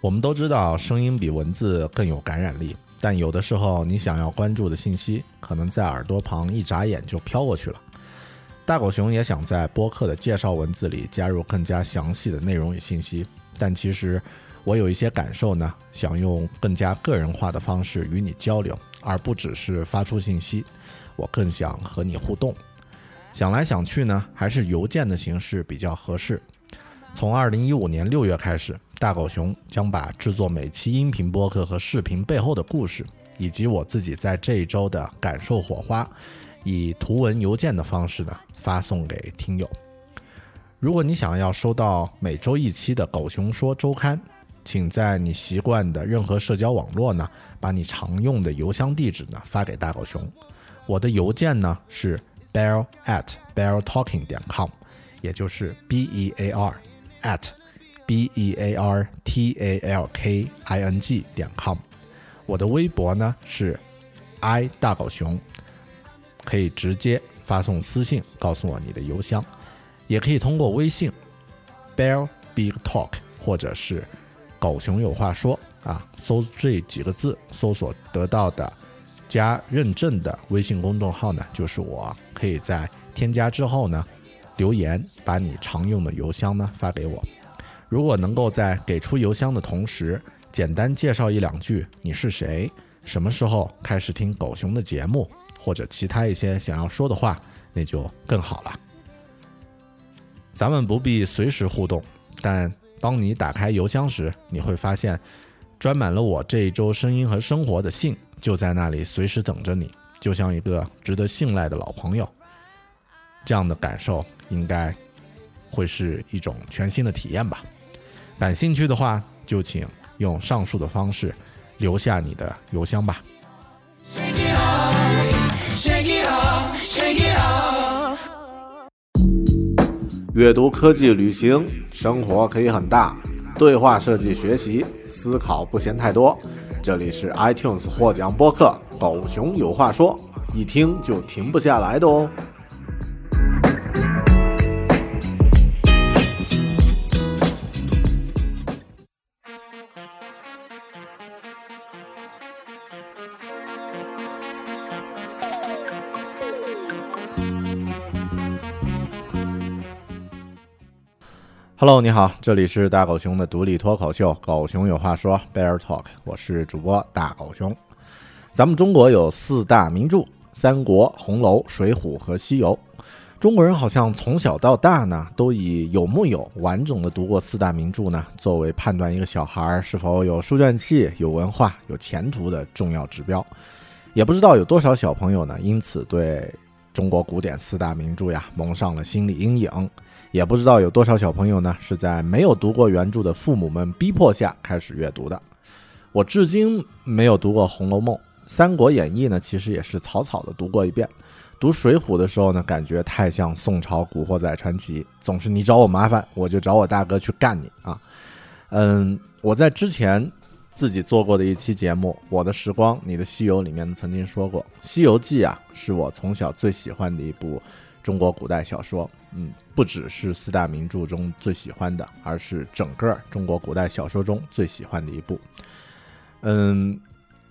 我们都知道，声音比文字更有感染力，但有的时候，你想要关注的信息，可能在耳朵旁一眨眼就飘过去了。大狗熊也想在播客的介绍文字里加入更加详细的内容与信息，但其实我有一些感受呢，想用更加个人化的方式与你交流，而不只是发出信息。我更想和你互动。想来想去呢，还是邮件的形式比较合适。从二零一五年六月开始，大狗熊将把制作每期音频播客和视频背后的故事，以及我自己在这一周的感受火花，以图文邮件的方式呢发送给听友。如果你想要收到每周一期的《狗熊说周刊》，请在你习惯的任何社交网络呢，把你常用的邮箱地址呢发给大狗熊。我的邮件呢是 bear at beartalking 点 com，也就是 b e a r at b e a r t a l k i n g 点 com。我的微博呢是 i 大狗熊，可以直接发送私信告诉我你的邮箱，也可以通过微信 bear big talk 或者是狗熊有话说啊，搜这几个字搜索得到的。加认证的微信公众号呢，就是我可以在添加之后呢，留言把你常用的邮箱呢发给我。如果能够在给出邮箱的同时，简单介绍一两句你是谁，什么时候开始听狗熊的节目，或者其他一些想要说的话，那就更好了。咱们不必随时互动，但当你打开邮箱时，你会发现装满了我这一周声音和生活的信。就在那里，随时等着你，就像一个值得信赖的老朋友。这样的感受应该会是一种全新的体验吧。感兴趣的话，就请用上述的方式留下你的邮箱吧。阅读、科技、旅行、生活可以很大，对话设计、学习、思考不嫌太多。这里是 iTunes 获奖播客《狗熊有话说》，一听就停不下来的哦。Hello，你好，这里是大狗熊的独立脱口秀《狗熊有话说》Bear Talk，我是主播大狗熊。咱们中国有四大名著：《三国》《红楼》《水浒》和《西游》。中国人好像从小到大呢，都以有木有完整的读过四大名著呢，作为判断一个小孩是否有书卷气、有文化、有前途的重要指标。也不知道有多少小朋友呢，因此对中国古典四大名著呀蒙上了心理阴影。也不知道有多少小朋友呢，是在没有读过原著的父母们逼迫下开始阅读的。我至今没有读过《红楼梦》，《三国演义》呢，其实也是草草的读过一遍。读《水浒》的时候呢，感觉太像宋朝古惑仔传奇，总是你找我麻烦，我就找我大哥去干你啊。嗯，我在之前自己做过的一期节目《我的时光，你的西游》里面曾经说过，《西游记》啊，是我从小最喜欢的一部中国古代小说。嗯，不只是四大名著中最喜欢的，而是整个中国古代小说中最喜欢的一部。嗯，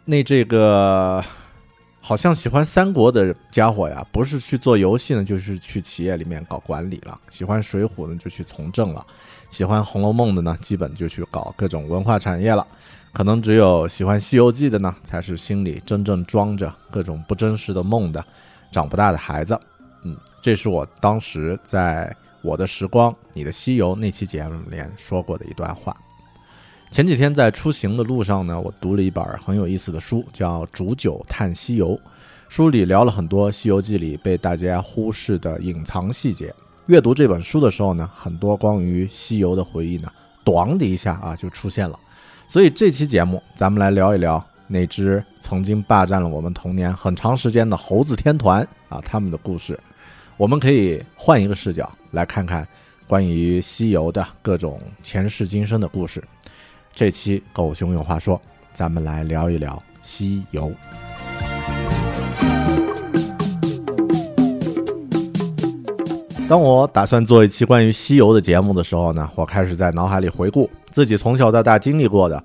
那这个好像喜欢三国的家伙呀，不是去做游戏呢，就是去企业里面搞管理了；喜欢水浒呢，就去从政了；喜欢红楼梦的呢，基本就去搞各种文化产业了。可能只有喜欢西游记的呢，才是心里真正装着各种不真实的梦的长不大的孩子。嗯，这是我当时在我的时光、你的西游那期节目里面说过的一段话。前几天在出行的路上呢，我读了一本很有意思的书，叫《煮酒探西游》。书里聊了很多《西游记》里被大家忽视的隐藏细节。阅读这本书的时候呢，很多关于西游的回忆呢，咣的一下啊就出现了。所以这期节目，咱们来聊一聊那只曾经霸占了我们童年很长时间的猴子天团啊，他们的故事。我们可以换一个视角来看看关于西游的各种前世今生的故事。这期狗熊有话说，咱们来聊一聊西游。当我打算做一期关于西游的节目的时候呢，我开始在脑海里回顾自己从小到大经历过的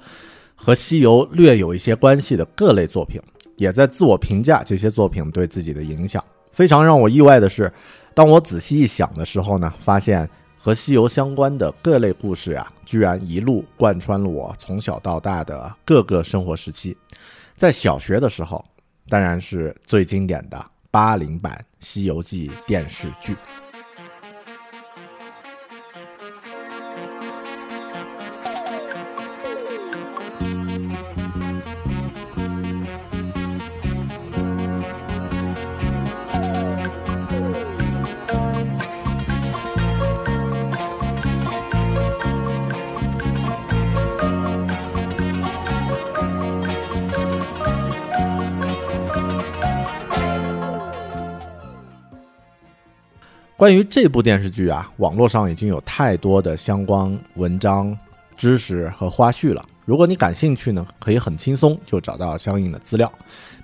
和西游略有一些关系的各类作品，也在自我评价这些作品对自己的影响。非常让我意外的是，当我仔细一想的时候呢，发现和西游相关的各类故事啊，居然一路贯穿了我从小到大的各个生活时期。在小学的时候，当然是最经典的八零版《西游记》电视剧。关于这部电视剧啊，网络上已经有太多的相关文章、知识和花絮了。如果你感兴趣呢，可以很轻松就找到相应的资料，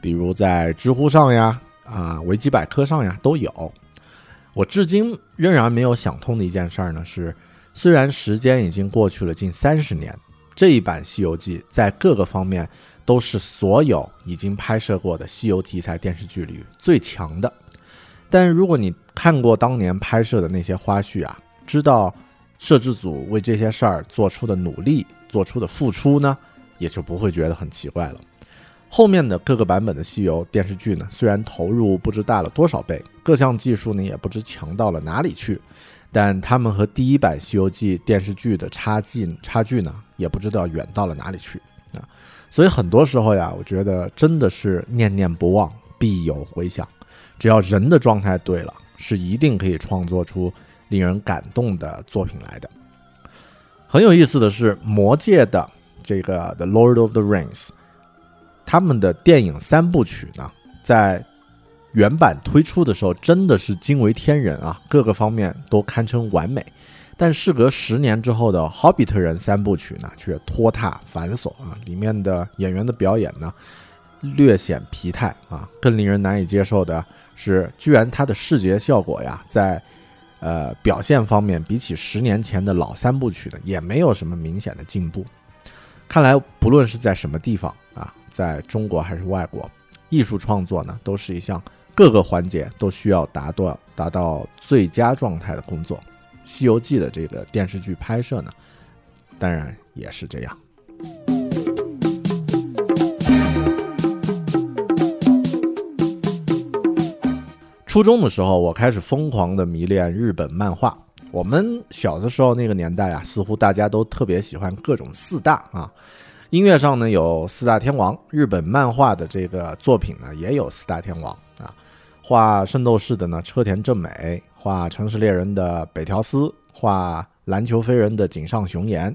比如在知乎上呀、啊维基百科上呀都有。我至今仍然没有想通的一件事儿呢，是虽然时间已经过去了近三十年，这一版《西游记》在各个方面都是所有已经拍摄过的西游题材电视剧里最强的。但如果你看过当年拍摄的那些花絮啊，知道摄制组为这些事儿做出的努力、做出的付出呢，也就不会觉得很奇怪了。后面的各个版本的西游电视剧呢，虽然投入不知大了多少倍，各项技术呢也不知强到了哪里去，但他们和第一版《西游记》电视剧的差距差距呢，也不知道远到了哪里去啊。所以很多时候呀，我觉得真的是念念不忘，必有回响。只要人的状态对了，是一定可以创作出令人感动的作品来的。很有意思的是，《魔戒》的这个《The Lord of the Rings》，他们的电影三部曲呢，在原版推出的时候真的是惊为天人啊，各个方面都堪称完美。但事隔十年之后的《霍比特人》三部曲呢，却拖沓繁琐啊，里面的演员的表演呢，略显疲态啊，更令人难以接受的。是，居然它的视觉效果呀，在呃表现方面，比起十年前的老三部曲呢，也没有什么明显的进步。看来，不论是在什么地方啊，在中国还是外国，艺术创作呢，都是一项各个环节都需要达到达到最佳状态的工作。《西游记》的这个电视剧拍摄呢，当然也是这样。初中的时候，我开始疯狂的迷恋日本漫画。我们小的时候那个年代啊，似乎大家都特别喜欢各种四大啊。音乐上呢有四大天王，日本漫画的这个作品呢也有四大天王啊。画圣斗士的呢车田正美，画城市猎人的北条司，画篮球飞人的井上雄彦，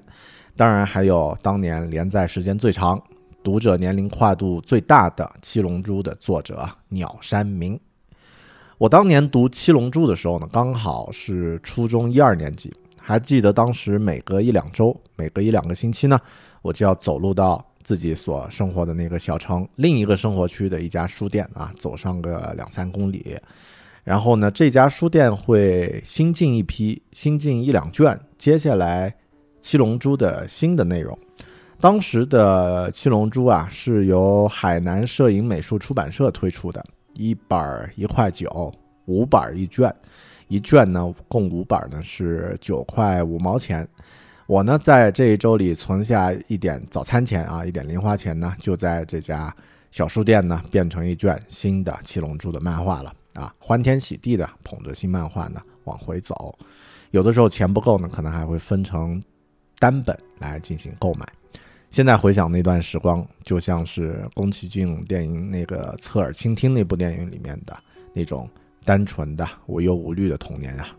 当然还有当年连载时间最长、读者年龄跨度最大的七龙珠的作者鸟山明。我当年读《七龙珠》的时候呢，刚好是初中一二年级，还记得当时每隔一两周、每隔一两个星期呢，我就要走路到自己所生活的那个小城另一个生活区的一家书店啊，走上个两三公里，然后呢，这家书店会新进一批、新进一两卷接下来《七龙珠》的新的内容。当时的《七龙珠》啊，是由海南摄影美术出版社推出的。一本一块九，五本一卷，一卷呢共五本呢是九块五毛钱。我呢在这一周里存下一点早餐钱啊，一点零花钱呢，就在这家小书店呢变成一卷新的七龙珠的漫画了啊，欢天喜地的捧着新漫画呢往回走。有的时候钱不够呢，可能还会分成单本来进行购买。现在回想那段时光，就像是宫崎骏电影那个《侧耳倾听》那部电影里面的那种单纯的、无忧无虑的童年啊。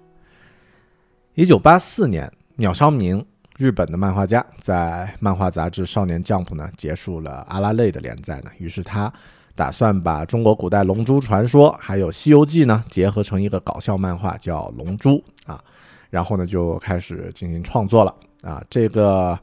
一九八四年，鸟山明，日本的漫画家，在漫画杂志《少年 Jump》呢结束了阿拉蕾的连载呢，于是他打算把中国古代龙珠传说还有《西游记》呢结合成一个搞笑漫画，叫《龙珠》啊，然后呢就开始进行创作了啊，这个。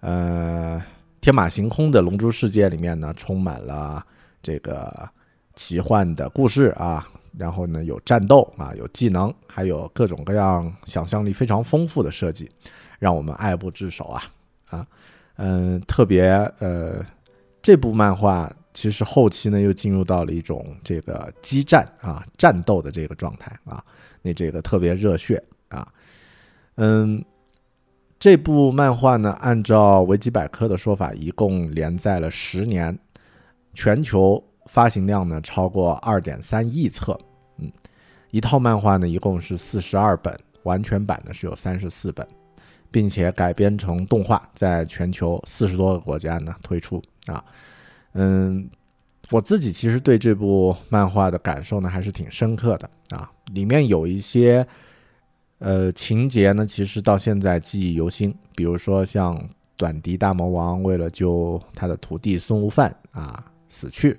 呃，天马行空的龙珠世界里面呢，充满了这个奇幻的故事啊，然后呢有战斗啊，有技能，还有各种各样想象力非常丰富的设计，让我们爱不释手啊啊，嗯，特别呃，这部漫画其实后期呢又进入到了一种这个激战啊战斗的这个状态啊，那这个特别热血啊，嗯。这部漫画呢，按照维基百科的说法，一共连载了十年，全球发行量呢超过二点三亿册。嗯，一套漫画呢一共是四十二本，完全版呢是有三十四本，并且改编成动画，在全球四十多个国家呢推出。啊，嗯，我自己其实对这部漫画的感受呢还是挺深刻的啊，里面有一些。呃，情节呢，其实到现在记忆犹新。比如说，像短笛大魔王为了救他的徒弟孙悟饭啊死去，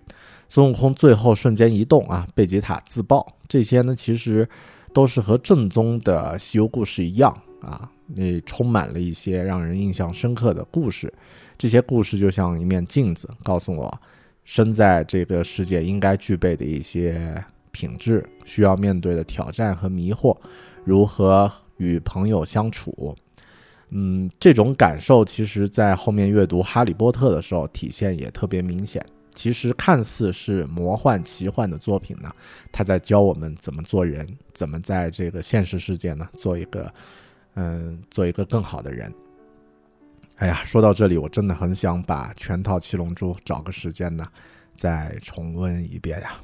孙悟空最后瞬间移动啊，贝吉塔自爆，这些呢，其实都是和正宗的西游故事一样啊，那充满了一些让人印象深刻的故事。这些故事就像一面镜子，告诉我生在这个世界应该具备的一些品质，需要面对的挑战和迷惑。如何与朋友相处？嗯，这种感受其实，在后面阅读《哈利波特》的时候体现也特别明显。其实看似是魔幻奇幻的作品呢，它在教我们怎么做人，怎么在这个现实世界呢做一个，嗯，做一个更好的人。哎呀，说到这里，我真的很想把全套《七龙珠》找个时间呢，再重温一遍呀。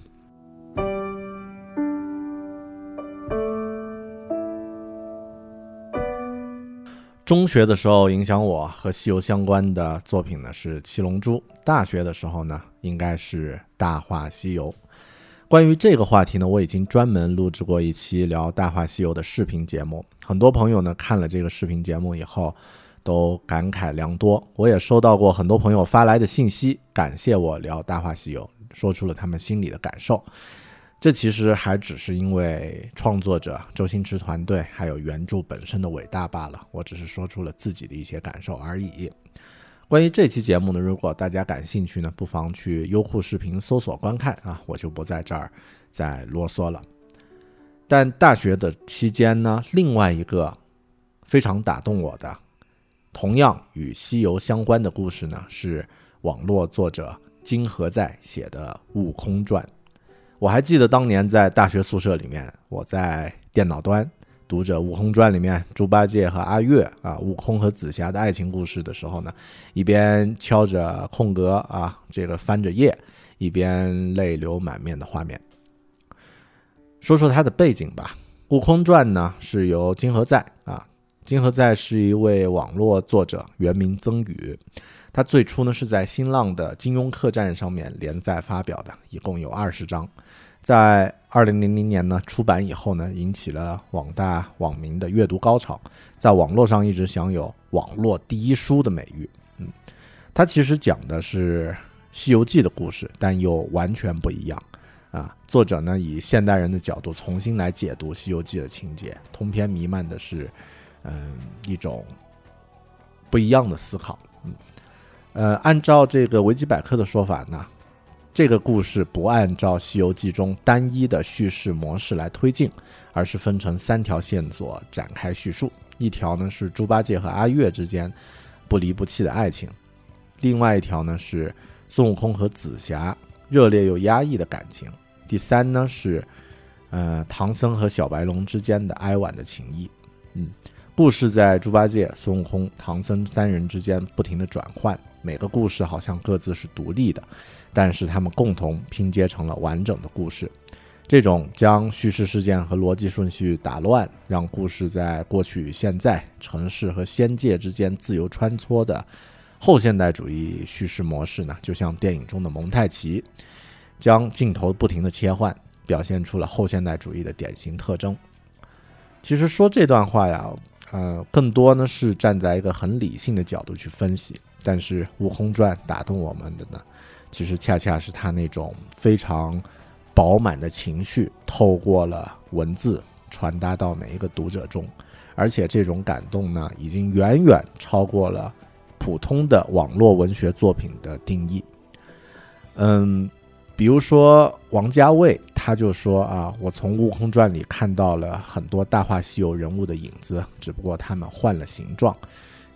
中学的时候，影响我和西游相关的作品呢是《七龙珠》。大学的时候呢，应该是《大话西游》。关于这个话题呢，我已经专门录制过一期聊《大话西游》的视频节目。很多朋友呢看了这个视频节目以后，都感慨良多。我也收到过很多朋友发来的信息，感谢我聊《大话西游》，说出了他们心里的感受。这其实还只是因为创作者周星驰团队还有原著本身的伟大罢了。我只是说出了自己的一些感受而已。关于这期节目呢，如果大家感兴趣呢，不妨去优酷视频搜索观看啊，我就不在这儿再啰嗦了。但大学的期间呢，另外一个非常打动我的，同样与西游相关的故事呢，是网络作者金河在写的《悟空传》。我还记得当年在大学宿舍里面，我在电脑端读着《悟空传》里面猪八戒和阿月啊，悟空和紫霞的爱情故事的时候呢，一边敲着空格啊，这个翻着页，一边泪流满面的画面。说说它的背景吧，《悟空传》呢是由金河在啊，金河在是一位网络作者，原名曾宇。他最初呢是在新浪的金庸客栈上面连载发表的，一共有二十章，在二零零零年呢出版以后呢，引起了广大网民的阅读高潮，在网络上一直享有“网络第一书”的美誉。嗯，它其实讲的是《西游记》的故事，但又完全不一样啊。作者呢以现代人的角度重新来解读《西游记》的情节，通篇弥漫的是嗯一种不一样的思考。嗯呃，按照这个维基百科的说法呢，这个故事不按照《西游记》中单一的叙事模式来推进，而是分成三条线索展开叙述。一条呢是猪八戒和阿月之间不离不弃的爱情，另外一条呢是孙悟空和紫霞热烈又压抑的感情，第三呢是呃唐僧和小白龙之间的哀婉的情谊。嗯，故事在猪八戒、孙悟空、唐僧三人之间不停的转换。每个故事好像各自是独立的，但是他们共同拼接成了完整的故事。这种将叙事事件和逻辑顺序打乱，让故事在过去与现在、城市和仙界之间自由穿梭的后现代主义叙事模式呢，就像电影中的蒙太奇，将镜头不停的切换，表现出了后现代主义的典型特征。其实说这段话呀，呃，更多呢是站在一个很理性的角度去分析。但是《悟空传》打动我们的呢，其实恰恰是他那种非常饱满的情绪，透过了文字传达到每一个读者中，而且这种感动呢，已经远远超过了普通的网络文学作品的定义。嗯，比如说王家卫，他就说啊，我从《悟空传》里看到了很多《大话西游》人物的影子，只不过他们换了形状。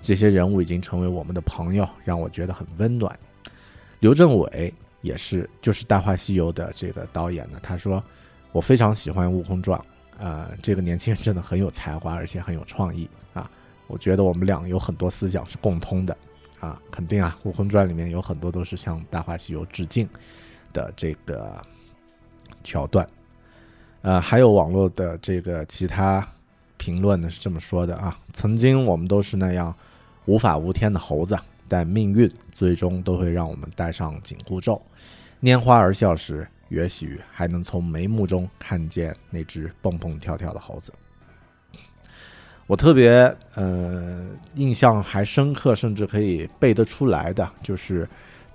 这些人物已经成为我们的朋友，让我觉得很温暖。刘镇伟也是，就是《大话西游》的这个导演呢。他说，我非常喜欢《悟空传》，呃，这个年轻人真的很有才华，而且很有创意啊。我觉得我们俩有很多思想是共通的啊，肯定啊，《悟空传》里面有很多都是向《大话西游》致敬的这个桥段。呃，还有网络的这个其他评论呢是这么说的啊：曾经我们都是那样。无法无天的猴子，但命运最终都会让我们戴上紧箍咒。拈花而笑时，也许还能从眉目中看见那只蹦蹦跳跳的猴子。我特别呃印象还深刻，甚至可以背得出来的，就是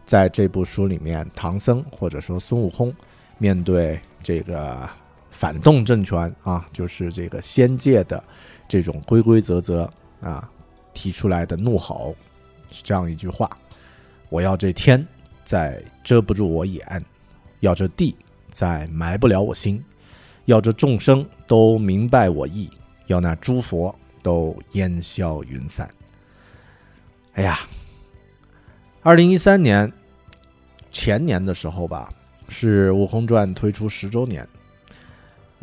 在这部书里面，唐僧或者说孙悟空面对这个反动政权啊，就是这个仙界的这种规规则则啊。提出来的怒吼这样一句话：“我要这天再遮不住我眼，要这地再埋不了我心，要这众生都明白我意，要那诸佛都烟消云散。”哎呀，二零一三年前年的时候吧，是《悟空传》推出十周年。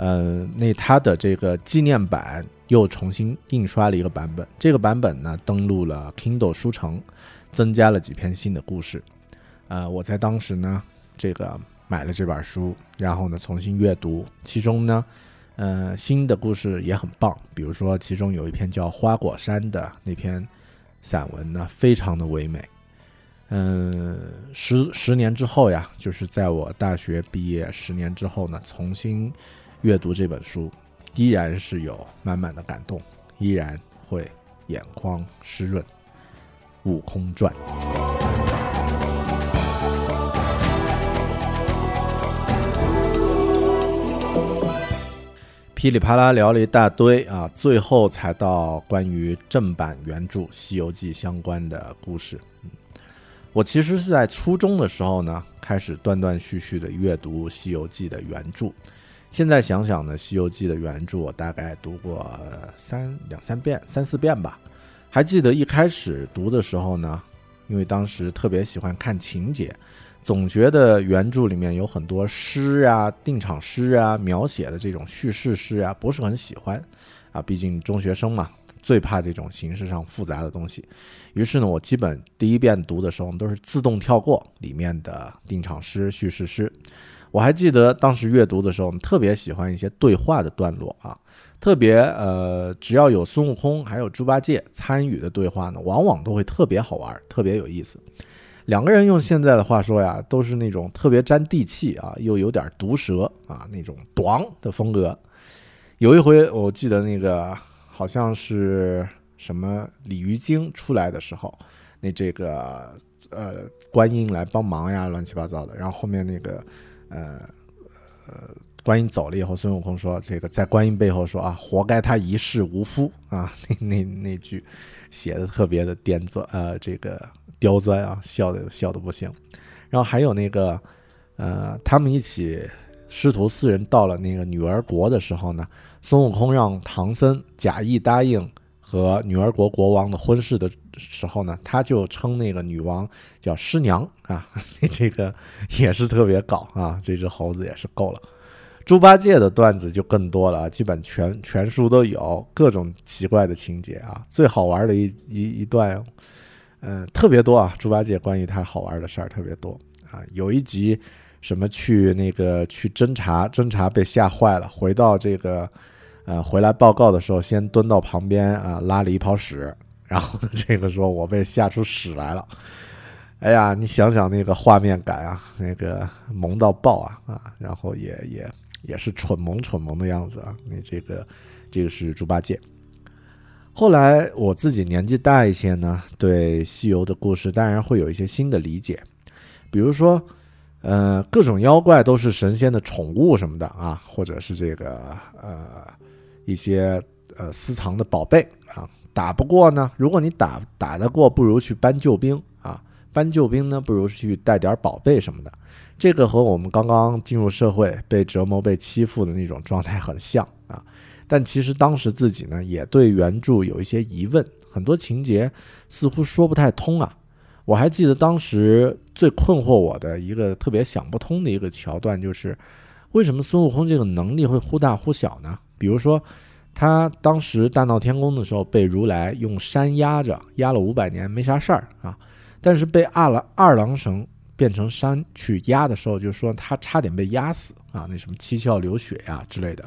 呃，那它的这个纪念版。又重新印刷了一个版本，这个版本呢登录了 Kindle 书城，增加了几篇新的故事。呃，我在当时呢，这个买了这本书，然后呢重新阅读，其中呢，呃，新的故事也很棒。比如说，其中有一篇叫《花果山》的那篇散文呢，非常的唯美。嗯，十十年之后呀，就是在我大学毕业十年之后呢，重新阅读这本书。依然是有满满的感动，依然会眼眶湿润。《悟空传》噼里啪啦聊了一大堆啊，最后才到关于正版原著《西游记》相关的故事。我其实是在初中的时候呢，开始断断续续的阅读《西游记》的原著。现在想想呢，《西游记》的原著我大概读过三两三遍、三四遍吧。还记得一开始读的时候呢，因为当时特别喜欢看情节，总觉得原著里面有很多诗啊、定场诗啊、描写的这种叙事诗啊，不是很喜欢啊。毕竟中学生嘛，最怕这种形式上复杂的东西。于是呢，我基本第一遍读的时候都是自动跳过里面的定场诗、叙事诗。我还记得当时阅读的时候，我们特别喜欢一些对话的段落啊，特别呃，只要有孙悟空还有猪八戒参与的对话呢，往往都会特别好玩，特别有意思。两个人用现在的话说呀，都是那种特别沾地气啊，又有点毒舌啊那种“短”的风格。有一回我记得那个好像是什么鲤鱼精出来的时候，那这个呃观音来帮忙呀，乱七八糟的，然后后面那个。呃呃，观音走了以后，孙悟空说：“这个在观音背后说啊，活该他一世无夫啊！”那那那句写的特别的刁钻，呃，这个刁钻啊，笑的笑的不行。然后还有那个呃，他们一起师徒四人到了那个女儿国的时候呢，孙悟空让唐僧假意答应和女儿国国王的婚事的。时候呢，他就称那个女王叫师娘 啊，这个也是特别搞啊。这只猴子也是够了。猪八戒的段子就更多了，基本全全书都有各种奇怪的情节啊。最好玩的一一一段，嗯，特别多啊。猪八戒关于他好玩的事儿特别多啊。有一集什么去那个去侦查，侦查被吓坏了，回到这个呃回来报告的时候，先蹲到旁边啊拉了一泡屎。然后，这个时候我被吓出屎来了，哎呀，你想想那个画面感啊，那个萌到爆啊啊！然后也也也是蠢萌蠢萌的样子啊。那这个这个是猪八戒。后来我自己年纪大一些呢，对西游的故事当然会有一些新的理解，比如说，呃，各种妖怪都是神仙的宠物什么的啊，或者是这个呃一些呃私藏的宝贝啊。打不过呢？如果你打打得过，不如去搬救兵啊！搬救兵呢，不如去带点宝贝什么的。这个和我们刚刚进入社会被折磨、被欺负的那种状态很像啊。但其实当时自己呢，也对原著有一些疑问，很多情节似乎说不太通啊。我还记得当时最困惑我的一个特别想不通的一个桥段，就是为什么孙悟空这个能力会忽大忽小呢？比如说，他当时大闹天宫的时候被如来用山压着，压了五百年没啥事儿啊，但是被二郎二郎神变成山去压的时候，就说他差点被压死啊，那什么七窍流血呀之类的。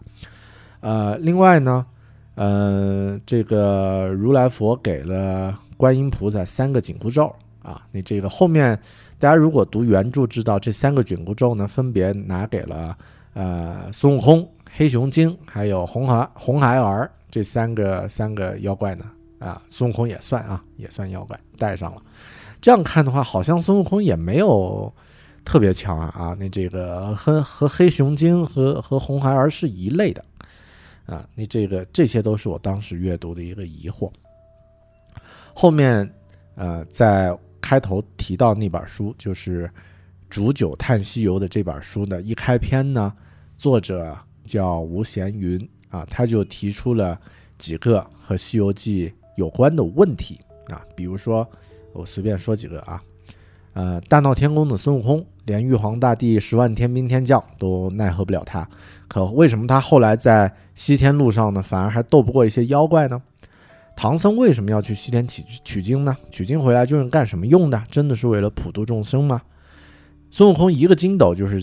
呃，另外呢，呃，这个如来佛给了观音菩萨三个紧箍咒啊，你这个后面大家如果读原著知道，这三个紧箍咒呢，分别拿给了呃孙悟空、黑熊精还有红孩红孩儿这三个三个妖怪呢啊，孙悟空也算啊，也算妖怪带上了。这样看的话，好像孙悟空也没有特别强啊啊，那这个和和黑熊精和和红孩儿是一类的。啊，那这个这些都是我当时阅读的一个疑惑。后面，呃，在开头提到那本书，就是《煮酒叹西游》的这本书呢一开篇呢，作者叫吴闲云啊，他就提出了几个和《西游记》有关的问题啊，比如说，我随便说几个啊，呃，大闹天宫的孙悟空，连玉皇大帝十万天兵天将都奈何不了他。可为什么他后来在西天路上呢，反而还斗不过一些妖怪呢？唐僧为什么要去西天取取经呢？取经回来究竟干什么用的？真的是为了普度众生吗？孙悟空一个筋斗就是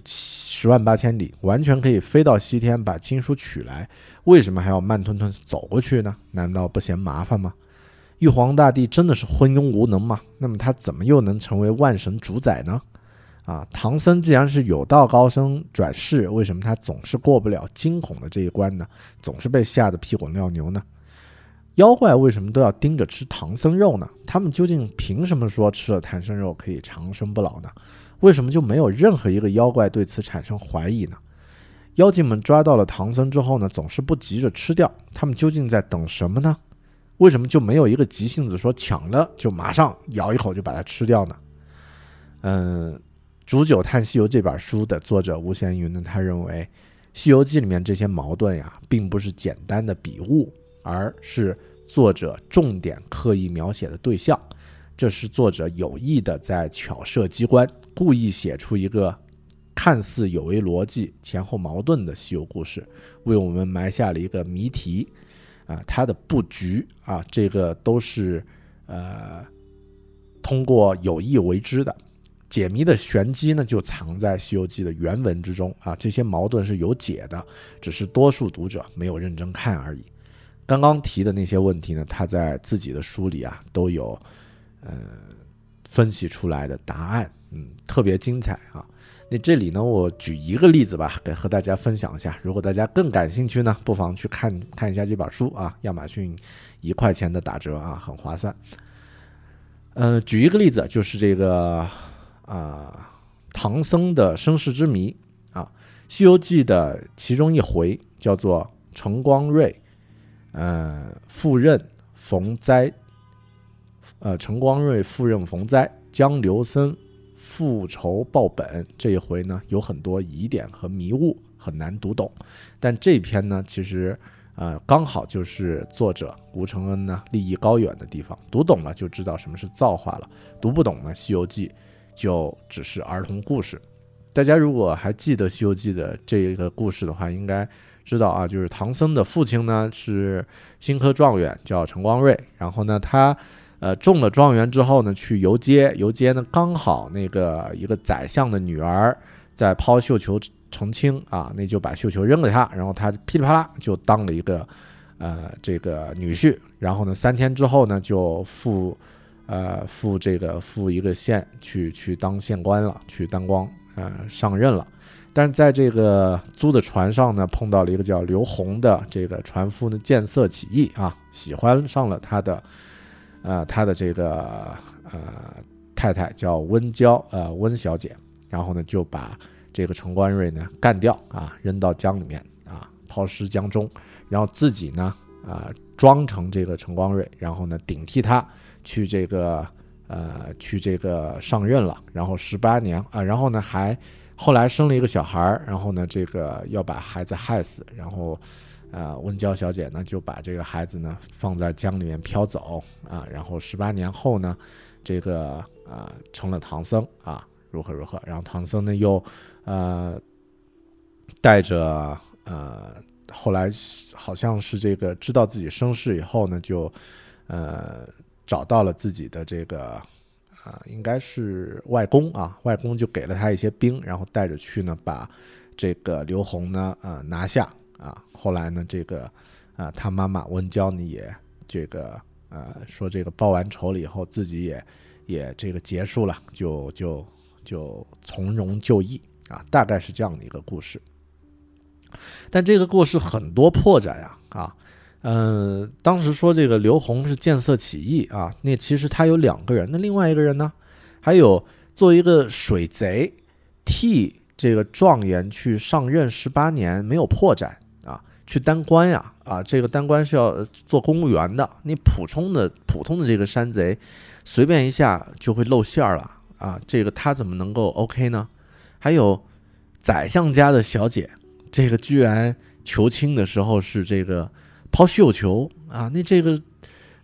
十万八千里，完全可以飞到西天把经书取来，为什么还要慢吞吞走过去呢？难道不嫌麻烦吗？玉皇大帝真的是昏庸无能吗？那么他怎么又能成为万神主宰呢？啊，唐僧既然是有道高僧转世，为什么他总是过不了惊恐的这一关呢？总是被吓得屁滚尿流呢？妖怪为什么都要盯着吃唐僧肉呢？他们究竟凭什么说吃了唐僧肉可以长生不老呢？为什么就没有任何一个妖怪对此产生怀疑呢？妖精们抓到了唐僧之后呢，总是不急着吃掉，他们究竟在等什么呢？为什么就没有一个急性子说抢了就马上咬一口就把它吃掉呢？嗯。《煮酒叹西游》这本书的作者吴闲云呢，他认为《西游记》里面这些矛盾呀，并不是简单的笔误，而是作者重点刻意描写的对象。这是作者有意的在巧设机关，故意写出一个看似有违逻辑、前后矛盾的西游故事，为我们埋下了一个谜题。啊，它的布局啊，这个都是呃通过有意为之的。解谜的玄机呢，就藏在《西游记》的原文之中啊！这些矛盾是有解的，只是多数读者没有认真看而已。刚刚提的那些问题呢，他在自己的书里啊都有，呃，分析出来的答案，嗯，特别精彩啊！那这里呢，我举一个例子吧，给和大家分享一下。如果大家更感兴趣呢，不妨去看看一下这本书啊，亚马逊一块钱的打折啊，很划算。嗯，举一个例子，就是这个。啊，唐僧的身世之谜啊，《西游记》的其中一回叫做陈光瑞，呃，赴任逢灾，呃，陈光瑞赴任逢灾，将刘僧复仇报本。这一回呢，有很多疑点和迷雾，很难读懂。但这篇呢，其实呃，刚好就是作者吴承恩呢立意高远的地方。读懂了就知道什么是造化了，读不懂呢，《西游记》。就只是儿童故事，大家如果还记得《西游记》的这个故事的话，应该知道啊，就是唐僧的父亲呢是新科状元，叫陈光瑞。然后呢，他呃中了状元之后呢，去游街，游街呢刚好那个一个宰相的女儿在抛绣球成亲啊，那就把绣球扔给他，然后他噼里啪啦就当了一个呃这个女婿。然后呢，三天之后呢，就赴。呃，赴这个赴一个县去去当县官了，去当官，呃，上任了。但是在这个租的船上呢，碰到了一个叫刘洪的这个船夫呢，见色起意啊，喜欢上了他的，呃，他的这个呃太太叫温娇，呃，温小姐。然后呢，就把这个陈光瑞呢干掉啊，扔到江里面啊，抛尸江中。然后自己呢，啊，装成这个陈光瑞，然后呢顶替他。去这个呃去这个上任了，然后十八年啊，然后呢还后来生了一个小孩儿，然后呢这个要把孩子害死，然后呃温娇小姐呢就把这个孩子呢放在江里面漂走啊，然后十八年后呢这个啊成了唐僧啊如何如何，然后唐僧呢又呃带着呃。后来好像是这个知道自己身世以后呢，就呃找到了自己的这个啊，应该是外公啊，外公就给了他一些兵，然后带着去呢，把这个刘洪呢呃拿下啊。后来呢，这个啊他妈妈温娇呢也这个呃说这个报完仇了以后，自己也也这个结束了，就就就从容就义啊，大概是这样的一个故事。但这个故事很多破绽呀，啊，嗯，当时说这个刘洪是见色起意啊，那其实他有两个人，那另外一个人呢，还有做一个水贼，替这个状元去上任十八年没有破绽，去当官呀，啊，这个当官是要做公务员的，你普通的普通的这个山贼，随便一下就会露馅儿了啊，这个他怎么能够 OK 呢？还有宰相家的小姐。这个居然求亲的时候是这个抛绣球啊，那这个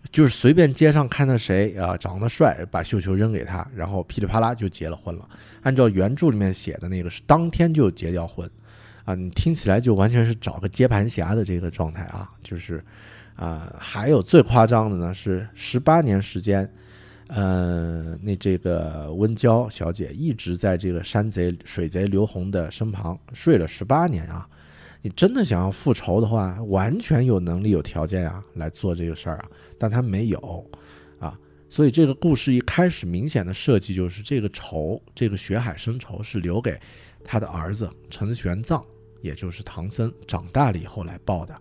就是随便街上看到谁啊长得帅，把绣球扔给他，然后噼里啪啦就结了婚了。按照原著里面写的那个是当天就结掉婚啊，你听起来就完全是找个接盘侠的这个状态啊，就是啊，还有最夸张的呢是十八年时间，呃，那这个温娇小姐一直在这个山贼水贼刘洪的身旁睡了十八年啊！你真的想要复仇的话，完全有能力有条件啊来做这个事儿啊，但他没有啊，所以这个故事一开始明显的设计就是这个仇，这个血海深仇是留给他的儿子陈玄奘，也就是唐僧长大了以后来报的，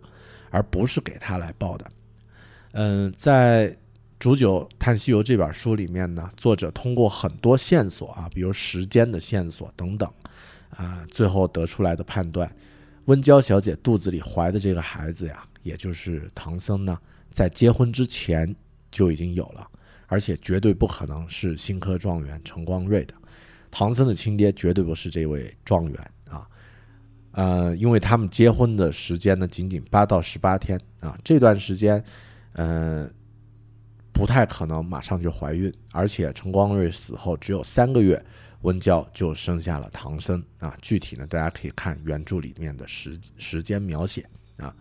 而不是给他来报的。嗯，在。《煮酒探西游》这本书里面呢，作者通过很多线索啊，比如时间的线索等等，啊，最后得出来的判断，温娇小姐肚子里怀的这个孩子呀，也就是唐僧呢，在结婚之前就已经有了，而且绝对不可能是新科状元陈光瑞的，唐僧的亲爹绝对不是这位状元，呃，因为他们结婚的时间呢，仅仅八到十八天啊，这段时间，嗯。不太可能马上就怀孕，而且陈光瑞死后只有三个月，温娇就生下了唐僧啊。具体呢，大家可以看原著里面的时时间描写啊。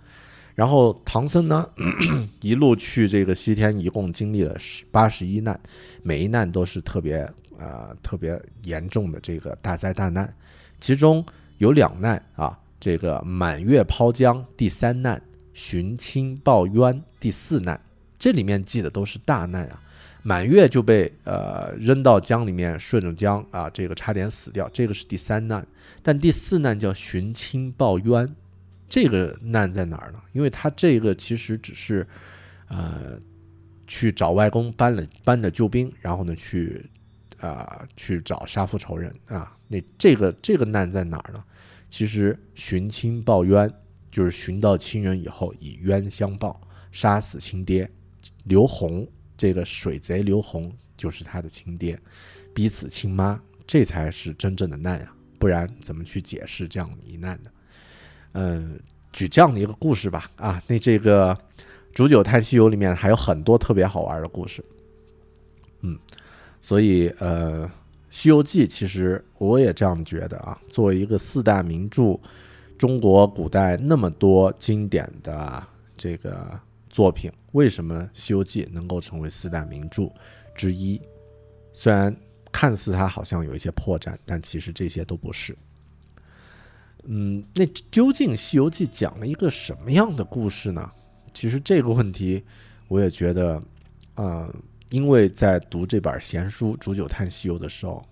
然后唐僧呢，一路去这个西天，一共经历了十八十一难，每一难都是特别呃特别严重的这个大灾大难。其中有两难啊，这个满月抛江第三难，寻亲报冤第四难。这里面记的都是大难啊，满月就被呃扔到江里面，顺着江啊，这个差点死掉，这个是第三难。但第四难叫寻亲报冤，这个难在哪儿呢？因为他这个其实只是呃去找外公搬了搬了救兵，然后呢去啊去找杀父仇人啊。那这个这个难在哪儿呢？其实寻亲报冤就是寻到亲人以后以冤相报，杀死亲爹。刘洪这个水贼刘洪就是他的亲爹，逼死亲妈，这才是真正的难呀！不然怎么去解释这样一难呢？嗯，举这样的一个故事吧。啊，那这个《煮酒探西游》里面还有很多特别好玩的故事。所以呃，《西游记》其实我也这样觉得啊。作为一个四大名著，中国古代那么多经典的这个。作品为什么《西游记》能够成为四大名著之一？虽然看似它好像有一些破绽，但其实这些都不是。嗯，那究竟《西游记》讲了一个什么样的故事呢？其实这个问题，我也觉得，呃，因为在读这本闲书《煮酒探西游》的时候，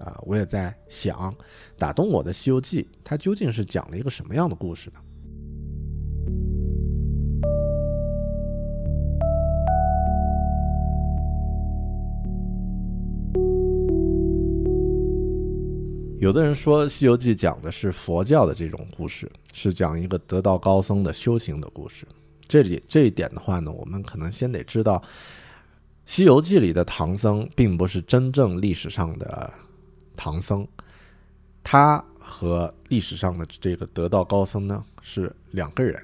啊，我也在想，打动我的《西游记》，它究竟是讲了一个什么样的故事呢？有的人说《西游记》讲的是佛教的这种故事，是讲一个得道高僧的修行的故事。这里这一点的话呢，我们可能先得知道，西游记》里的唐僧并不是真正历史上的唐僧，他和历史上的这个得道高僧呢是两个人，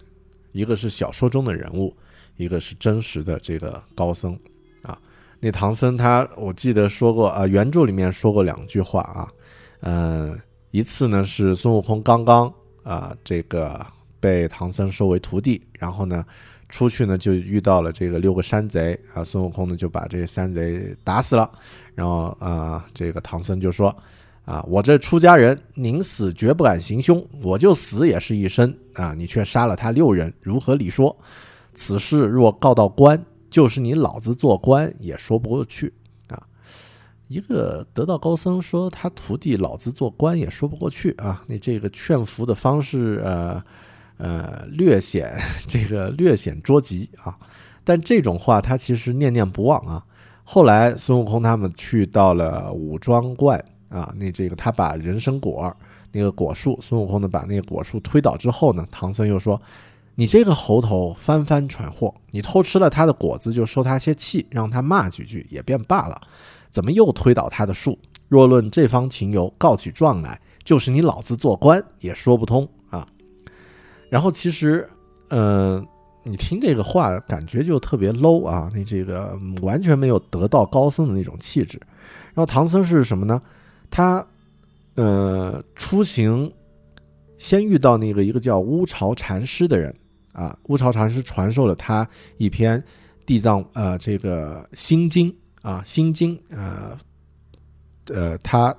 一个是小说中的人物，一个是真实的这个高僧啊。那唐僧他我记得说过啊，原著里面说过两句话啊，嗯，一次呢是孙悟空刚刚啊这个被唐僧收为徒弟，然后呢。出去呢，就遇到了这个六个山贼啊，孙悟空呢就把这山贼打死了，然后啊，这个唐僧就说啊，我这出家人宁死绝不敢行凶，我就死也是一生啊，你却杀了他六人，如何理说？此事若告到官，就是你老子做官也说不过去啊。一个得道高僧说他徒弟老子做官也说不过去啊，你这个劝服的方式呃。呃，略显 这个略显捉急啊，但这种话他其实念念不忘啊。后来孙悟空他们去到了五庄观啊，那这个他把人参果那个果树，孙悟空呢把那个果树推倒之后呢，唐僧又说：“你这个猴头翻翻传货，你偷吃了他的果子就受他些气，让他骂几句也便罢了，怎么又推倒他的树？若论这方情由，告起状来，就是你老子做官也说不通。”然后其实，嗯，你听这个话，感觉就特别 low 啊！你这个完全没有得道高僧的那种气质。然后唐僧是什么呢？他，呃，出行先遇到那个一个叫乌巢禅师的人啊，乌巢禅师传授了他一篇地藏呃这个心经啊心经呃呃他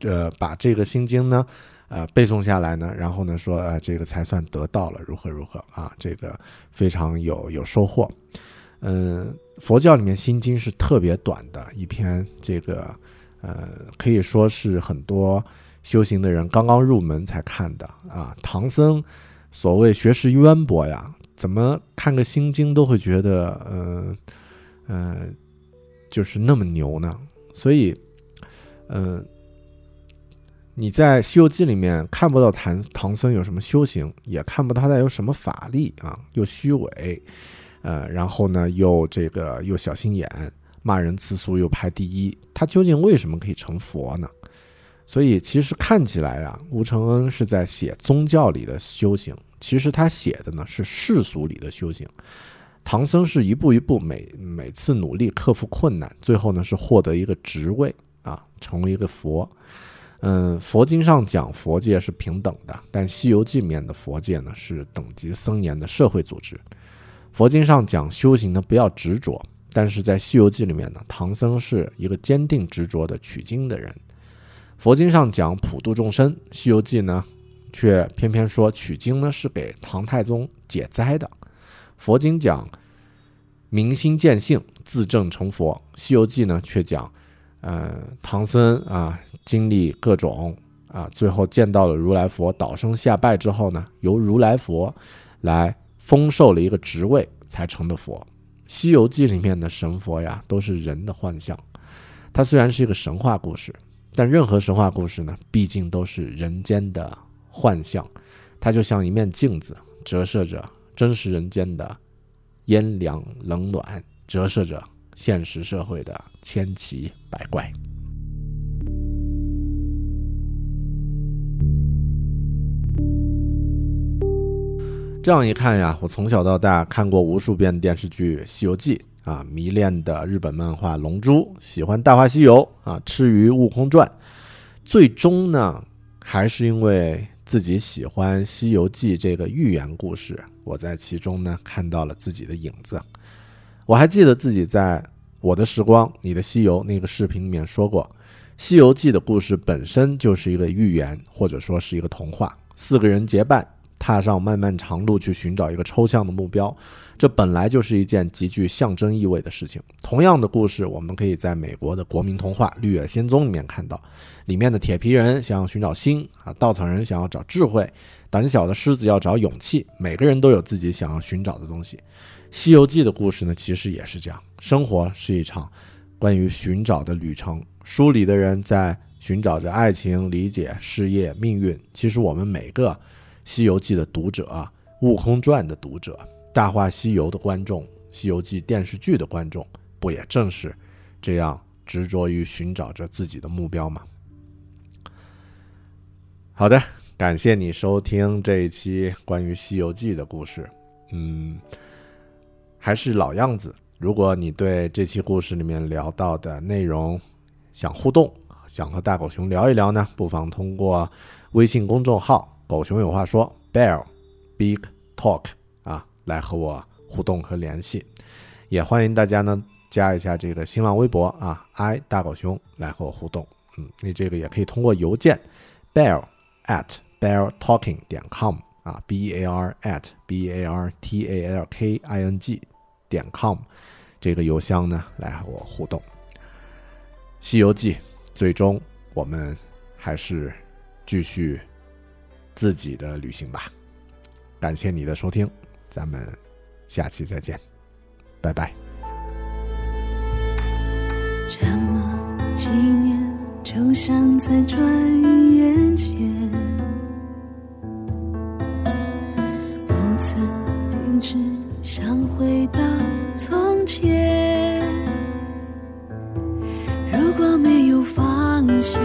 呃把这个心经呢。呃，背诵下来呢，然后呢说，呃，这个才算得到了，如何如何啊？这个非常有有收获。嗯，佛教里面心经是特别短的一篇，这个呃可以说是很多修行的人刚刚入门才看的啊。唐僧所谓学识渊博呀，怎么看个心经都会觉得，嗯嗯，就是那么牛呢？所以，嗯。你在《西游记》里面看不到唐唐僧有什么修行，也看不到他有什么法力啊，又虚伪，呃，然后呢又这个又小心眼，骂人次数又排第一，他究竟为什么可以成佛呢？所以其实看起来啊，吴承恩是在写宗教里的修行，其实他写的呢是世俗里的修行。唐僧是一步一步每每次努力克服困难，最后呢是获得一个职位啊，成为一个佛。嗯，佛经上讲佛界是平等的，但《西游记》里面的佛界呢是等级森严的社会组织。佛经上讲修行呢不要执着，但是在《西游记》里面呢，唐僧是一个坚定执着的取经的人。佛经上讲普度众生，《西游记》呢却偏偏说取经呢是给唐太宗解灾的。佛经讲明心见性，自证成佛，《西游记》呢却讲。呃，唐僧啊，经历各种啊，最后见到了如来佛，倒生下拜之后呢，由如来佛来封授了一个职位，才成的佛。《西游记》里面的神佛呀，都是人的幻象。它虽然是一个神话故事，但任何神话故事呢，毕竟都是人间的幻象。它就像一面镜子，折射着真实人间的炎凉冷暖，折射着。现实社会的千奇百怪。这样一看呀，我从小到大看过无数遍电视剧《西游记》啊，迷恋的日本漫画《龙珠》，喜欢《大话西游》啊，吃鱼《悟空传》，最终呢，还是因为自己喜欢《西游记》这个寓言故事，我在其中呢看到了自己的影子。我还记得自己在我的时光，你的西游那个视频里面说过，《西游记》的故事本身就是一个寓言，或者说是一个童话。四个人结伴踏上漫漫长路去寻找一个抽象的目标，这本来就是一件极具象征意味的事情。同样的故事，我们可以在美国的国民童话《绿野仙踪》里面看到，里面的铁皮人想要寻找心啊，稻草人想要找智慧，胆小的狮子要找勇气，每个人都有自己想要寻找的东西。《西游记》的故事呢，其实也是这样。生活是一场关于寻找的旅程，书里的人在寻找着爱情、理解、事业、命运。其实我们每个《西游记》的读者、《悟空传》的读者、《大话西游》的观众、《西游记》电视剧的观众，不也正是这样执着于寻找着自己的目标吗？好的，感谢你收听这一期关于《西游记》的故事。嗯，还是老样子，如果你对这期故事里面聊到的内容想互动，想和大狗熊聊一聊呢，不妨通过微信公众号“狗熊有话说 ”（Bear Big Talk） 啊，来和我互动和联系。也欢迎大家呢加一下这个新浪微博啊，i 大狗熊来和我互动。嗯，你这个也可以通过邮件 bear at bear talking 点 com 啊，b a r at b a r t a l k i n g 点 com 这个邮箱呢来和我互动。《西游记》最终我们还是继续自己的旅行吧。感谢你的收听，咱们下期再见。拜拜。这么几年，就像在转眼间，不曾停止想回到从前。如果没有放下